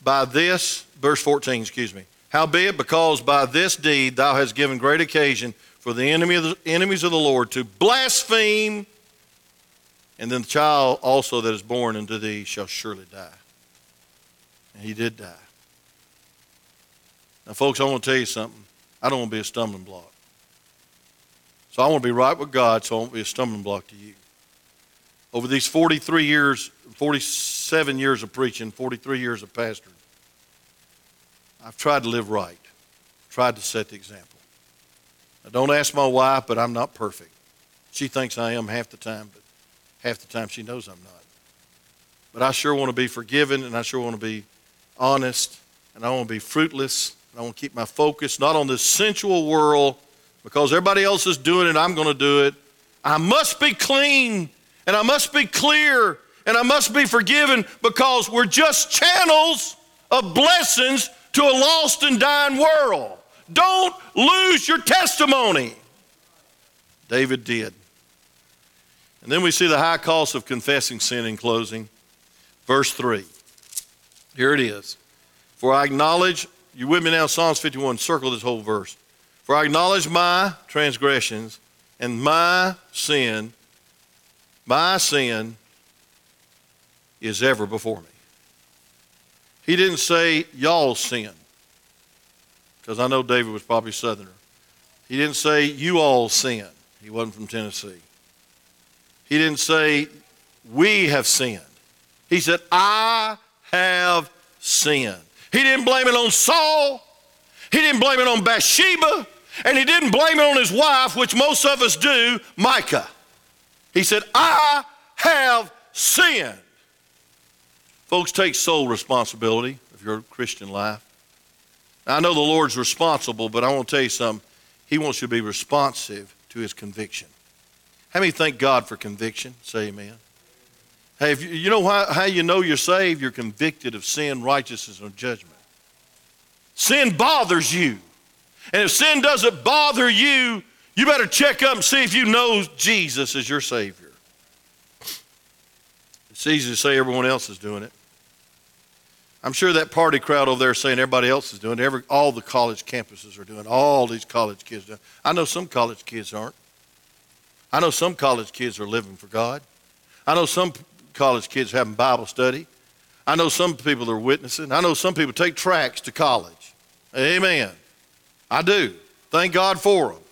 by this, verse 14, excuse me. Howbeit, because by this deed thou hast given great occasion for the, enemy of the enemies of the Lord to blaspheme, and then the child also that is born unto thee shall surely die. And he did die. Now, folks, I want to tell you something. I don't want to be a stumbling block. So I want to be right with God, so I won't be a stumbling block to you. Over these 43 years, 47 years of preaching, 43 years of pastoring, I've tried to live right, tried to set the example. Now, don't ask my wife, but I'm not perfect. She thinks I am half the time, but half the time she knows I'm not. But I sure want to be forgiven, and I sure want to be honest, and I want to be fruitless, and I want to keep my focus not on this sensual world because everybody else is doing it, I'm going to do it. I must be clean, and I must be clear, and I must be forgiven because we're just channels of blessings to a lost and dying world. Don't lose your testimony. David did. And then we see the high cost of confessing sin in closing. Verse 3. Here it is. For I acknowledge, you with me now, Psalms 51, circle this whole verse. For I acknowledge my transgressions and my sin, my sin is ever before me. He didn't say y'all sin, because I know David was probably Southerner. He didn't say you all sin. He wasn't from Tennessee. He didn't say we have sinned. He said, I have sinned. He didn't blame it on Saul. He didn't blame it on Bathsheba. And he didn't blame it on his wife, which most of us do, Michal. He said, I have sinned. Folks, take sole responsibility of your Christian life. Now, I know the Lord's responsible, but I want to tell you something. He wants you to be responsive to his conviction. How many thank God for conviction? Say amen. Hey, if you, you know how, how you know you're saved? You're convicted of sin, righteousness, and judgment. Sin bothers you. And if sin doesn't bother you, you better check up and see if you know Jesus as your Savior. It's easy to say everyone else is doing it. I'm sure that party crowd over there saying everybody else is doing it. Every, all the college campuses are doing. All these college kids do I know some college kids aren't. I know some college kids are living for God. I know some college kids having Bible study. I know some people are witnessing. I know some people take tracks to college. Amen. I do. Thank God for them.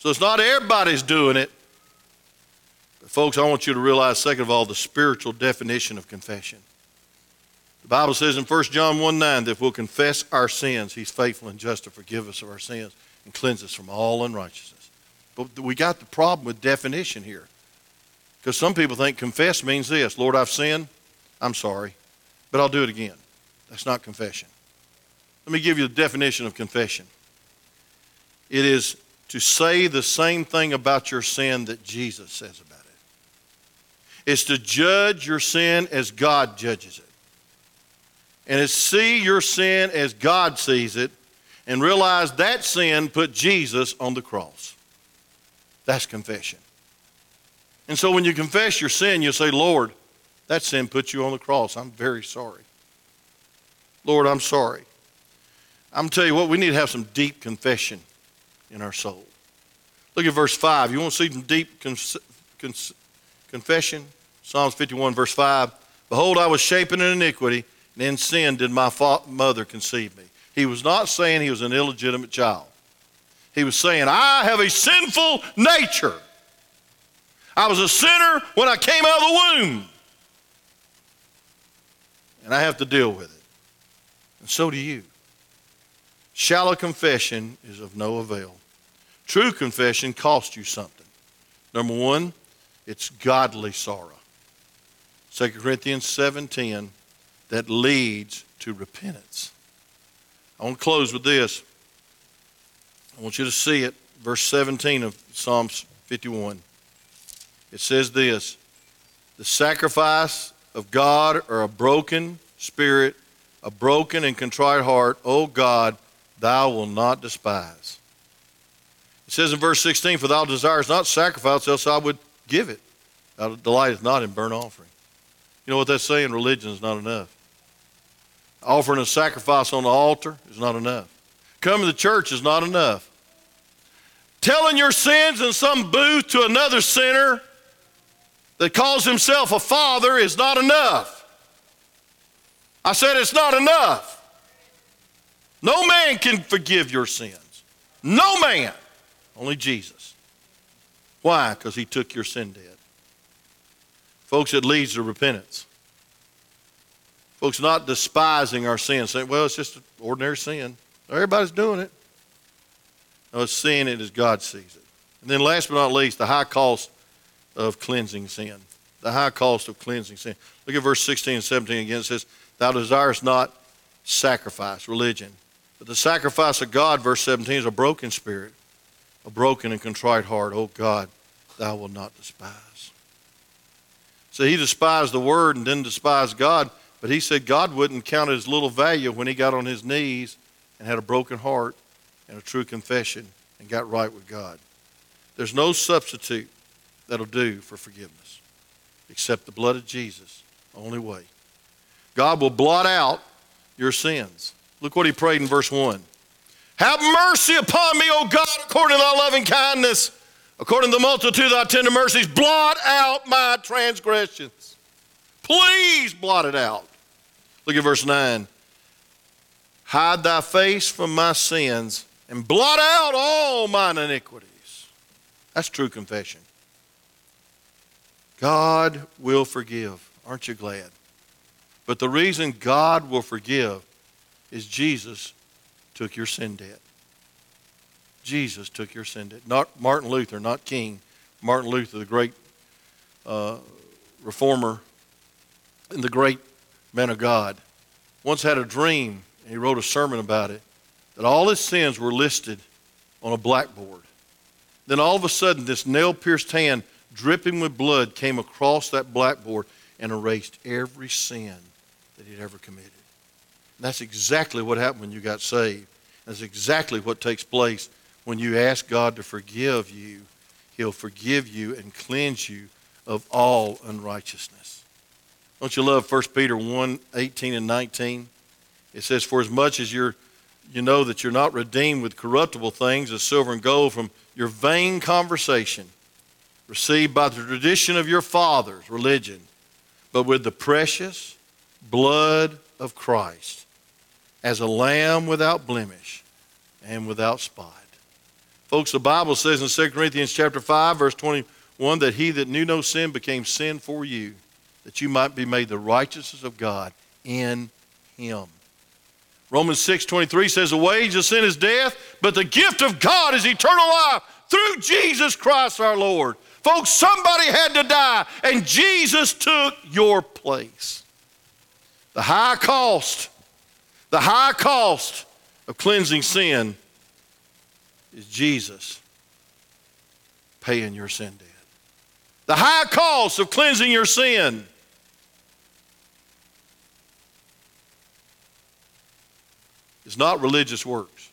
So it's not everybody's doing it. But folks, I want you to realize, second of all, the spiritual definition of confession. Bible says in 1 John 1 9 that if we'll confess our sins, He's faithful and just to forgive us of our sins and cleanse us from all unrighteousness. But we got the problem with definition here. Because some people think confess means this Lord, I've sinned. I'm sorry. But I'll do it again. That's not confession. Let me give you the definition of confession it is to say the same thing about your sin that Jesus says about it. It's to judge your sin as God judges it. And it's see your sin as God sees it and realize that sin put Jesus on the cross. That's confession. And so when you confess your sin, you say, Lord, that sin put you on the cross. I'm very sorry. Lord, I'm sorry. I'm tell you what, we need to have some deep confession in our soul. Look at verse 5. You want to see some deep confession? Psalms 51, verse 5. Behold, I was shapen in iniquity, and in sin did my mother conceive me. He was not saying he was an illegitimate child. He was saying, I have a sinful nature. I was a sinner when I came out of the womb. And I have to deal with it. And so do you. Shallow confession is of no avail. True confession costs you something. Number one, it's godly sorrow. 2 Corinthians 7:10 that leads to repentance. I want to close with this. I want you to see it, verse 17 of Psalms 51. It says this The sacrifice of God or a broken spirit, a broken and contrite heart, O God, thou wilt not despise. It says in verse 16, For thou desirest not sacrifice, else I would give it. Thou delightest not in burnt offering. You know what that's saying? Religion is not enough. Offering a sacrifice on the altar is not enough. Coming to church is not enough. Telling your sins in some booth to another sinner that calls himself a father is not enough. I said it's not enough. No man can forgive your sins. No man. Only Jesus. Why? Because he took your sin debt. Folks, it leads to repentance. Folks, not despising our sin, saying, well, it's just an ordinary sin. Everybody's doing it. No, it's seeing it as God sees it. And then last but not least, the high cost of cleansing sin. The high cost of cleansing sin. Look at verse 16 and 17 again. It says, Thou desirest not sacrifice, religion. But the sacrifice of God, verse 17, is a broken spirit, a broken and contrite heart. Oh God, thou wilt not despise. So he despised the word and didn't despise God, but he said God wouldn't count his little value when he got on his knees and had a broken heart and a true confession and got right with God. There's no substitute that'll do for forgiveness except the blood of Jesus. Only way. God will blot out your sins. Look what he prayed in verse 1. Have mercy upon me, O God, according to thy loving kindness, according to the multitude of thy tender mercies. Blot out my transgressions. Please blot it out. Look at verse 9. Hide thy face from my sins and blot out all mine iniquities. That's true confession. God will forgive. Aren't you glad? But the reason God will forgive is Jesus took your sin debt. Jesus took your sin debt. Not Martin Luther, not King. Martin Luther, the great uh, reformer and the great man of God, once had a dream, and he wrote a sermon about it that all his sins were listed on a blackboard. Then all of a sudden, this nail pierced hand, dripping with blood, came across that blackboard and erased every sin that he'd ever committed. And that's exactly what happened when you got saved. That's exactly what takes place when you ask God to forgive you. He'll forgive you and cleanse you of all unrighteousness. Don't you love 1 Peter 1 18 and 19? It says, For as much as you're you know that you're not redeemed with corruptible things as silver and gold from your vain conversation received by the tradition of your fathers, religion, but with the precious blood of Christ as a lamb without blemish and without spot. Folks, the Bible says in 2 Corinthians chapter 5 verse 21 that he that knew no sin became sin for you that you might be made the righteousness of God in him. Romans 6 23 says, The wage of sin is death, but the gift of God is eternal life through Jesus Christ our Lord. Folks, somebody had to die, and Jesus took your place. The high cost, the high cost of cleansing sin is Jesus paying your sin debt. The high cost of cleansing your sin is not religious works.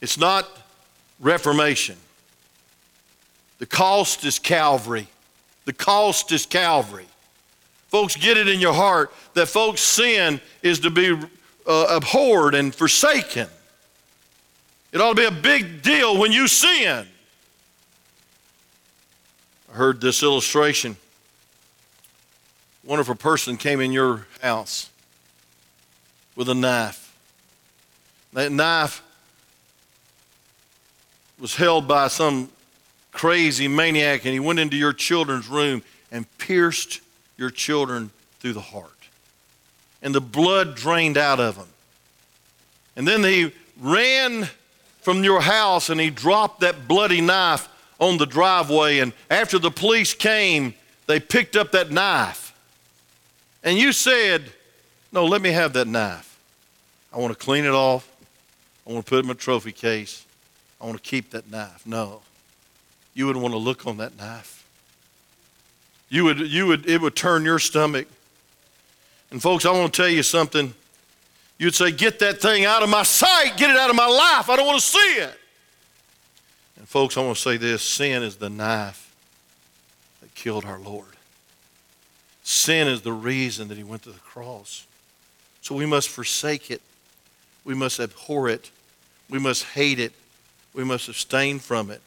It's not reformation. The cost is Calvary. The cost is Calvary. Folks, get it in your heart that folks' sin is to be uh, abhorred and forsaken. It ought to be a big deal when you sin. I heard this illustration. A person came in your house with a knife. That knife was held by some crazy maniac, and he went into your children's room and pierced your children through the heart. And the blood drained out of them. And then he ran from your house and he dropped that bloody knife on the driveway. And after the police came, they picked up that knife and you said, No, let me have that knife. I want to clean it off. I want to put it in my trophy case. I want to keep that knife. No. You wouldn't want to look on that knife. You would, you would, it would turn your stomach. And folks, I want to tell you something. You'd say, Get that thing out of my sight. Get it out of my life. I don't want to see it. Folks, I want to say this sin is the knife that killed our Lord. Sin is the reason that he went to the cross. So we must forsake it. We must abhor it. We must hate it. We must abstain from it.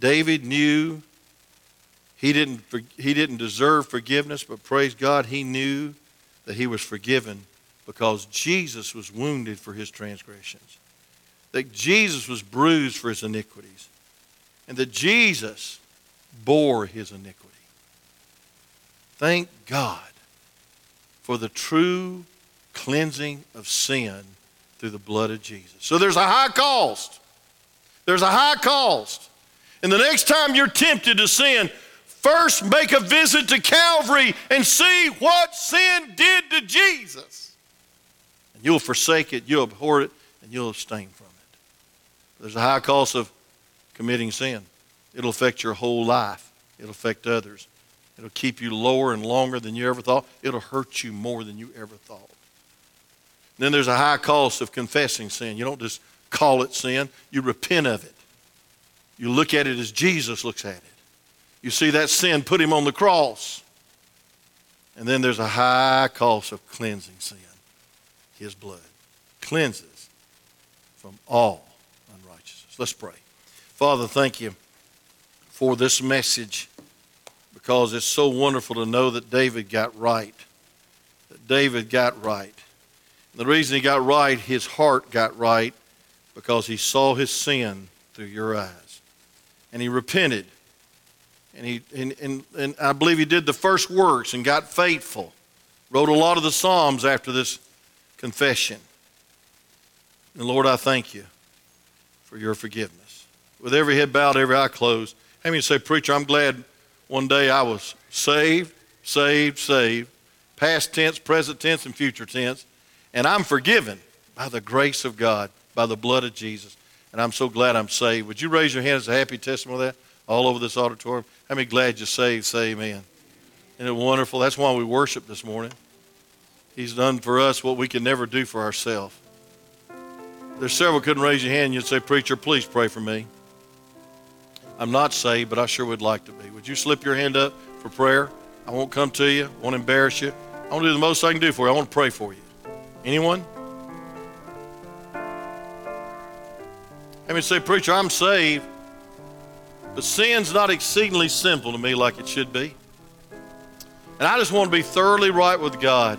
David knew he didn't, he didn't deserve forgiveness, but praise God, he knew that he was forgiven because Jesus was wounded for his transgressions, that Jesus was bruised for his iniquities, and that Jesus bore his iniquity. Thank God for the true cleansing of sin through the blood of Jesus. So there's a high cost. There's a high cost. And the next time you're tempted to sin, first make a visit to Calvary and see what sin did to Jesus. And you'll forsake it, you'll abhor it, and you'll abstain from it. There's a high cost of committing sin. It'll affect your whole life, it'll affect others. It'll keep you lower and longer than you ever thought. It'll hurt you more than you ever thought. Then there's a high cost of confessing sin. You don't just call it sin, you repent of it. You look at it as Jesus looks at it. You see that sin, put him on the cross. And then there's a high cost of cleansing sin. His blood cleanses from all unrighteousness. Let's pray. Father, thank you for this message because it's so wonderful to know that David got right. That David got right. And the reason he got right, his heart got right because he saw his sin through your eyes. And he repented. And, he, and, and, and I believe he did the first works and got faithful. Wrote a lot of the Psalms after this confession. And Lord, I thank you for your forgiveness. With every head bowed, every eye closed, how many say, Preacher, I'm glad one day I was saved, saved, saved, past tense, present tense, and future tense, and I'm forgiven by the grace of God, by the blood of Jesus. And I'm so glad I'm saved. Would you raise your hand as a happy testimony of that all over this auditorium? How many glad you're saved? Say amen. Isn't it wonderful? That's why we worship this morning. He's done for us what we can never do for ourselves. There's several couldn't raise your hand. You'd say, Preacher, please pray for me. I'm not saved, but I sure would like to be. Would you slip your hand up for prayer? I won't come to you. I won't embarrass you. I want to do the most I can do for you. I want to pray for you. Anyone? Let me say, Preacher, I'm saved, but sin's not exceedingly simple to me like it should be. And I just want to be thoroughly right with God.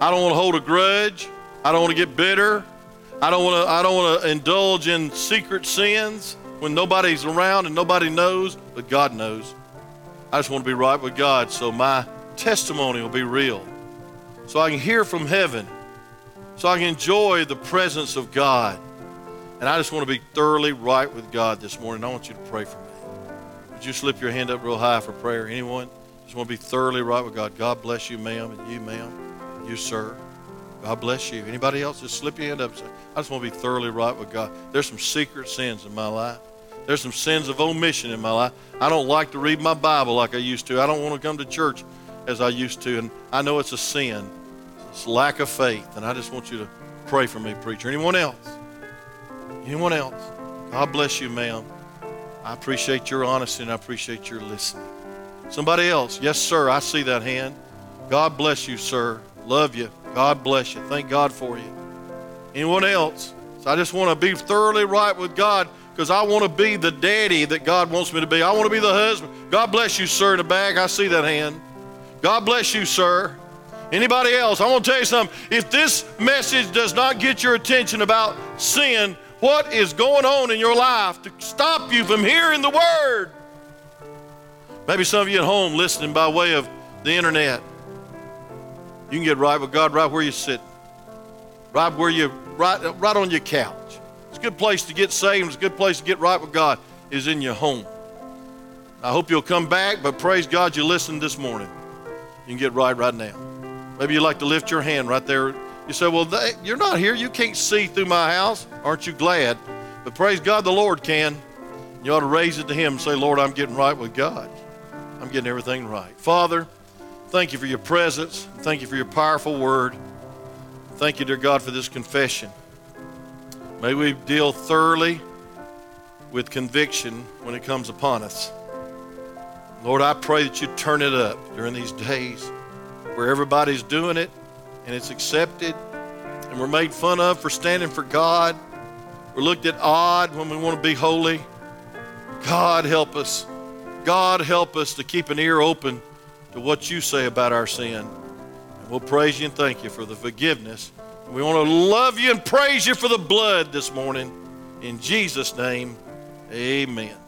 I don't want to hold a grudge. I don't want to get bitter. I don't want to, I don't want to indulge in secret sins when nobody's around and nobody knows, but God knows. I just want to be right with God so my testimony will be real. So I can hear from heaven. So I can enjoy the presence of God. And I just want to be thoroughly right with God this morning. I want you to pray for me. Would you slip your hand up real high for prayer? Anyone? Just want to be thoroughly right with God. God bless you, ma'am, and you, ma'am, you, sir. God bless you. Anybody else? Just slip your hand up I just want to be thoroughly right with God. There's some secret sins in my life. There's some sins of omission in my life. I don't like to read my Bible like I used to. I don't want to come to church as I used to. And I know it's a sin. It's lack of faith. And I just want you to pray for me, preacher. Anyone else? Anyone else? God bless you, ma'am. I appreciate your honesty and I appreciate your listening. Somebody else? Yes, sir. I see that hand. God bless you, sir. Love you. God bless you. Thank God for you. Anyone else? So I just want to be thoroughly right with God because I want to be the daddy that God wants me to be. I want to be the husband. God bless you, sir, in the back. I see that hand. God bless you, sir. Anybody else? I want to tell you something. If this message does not get your attention about sin, what is going on in your life to stop you from hearing the word? Maybe some of you at home listening by way of the internet. You can get right with God right where you're sitting, right where you right right on your couch good place to get saved, it's a good place to get right with God is in your home. I hope you'll come back, but praise God you listened this morning. You can get right right now. Maybe you'd like to lift your hand right there. You say, Well, they, you're not here. You can't see through my house. Aren't you glad? But praise God, the Lord can. You ought to raise it to Him and say, Lord, I'm getting right with God. I'm getting everything right. Father, thank you for your presence. Thank you for your powerful word. Thank you, dear God, for this confession. May we deal thoroughly with conviction when it comes upon us. Lord, I pray that you turn it up during these days where everybody's doing it and it's accepted and we're made fun of for standing for God. We're looked at odd when we want to be holy. God help us. God help us to keep an ear open to what you say about our sin. And we'll praise you and thank you for the forgiveness. We want to love you and praise you for the blood this morning. In Jesus' name, amen.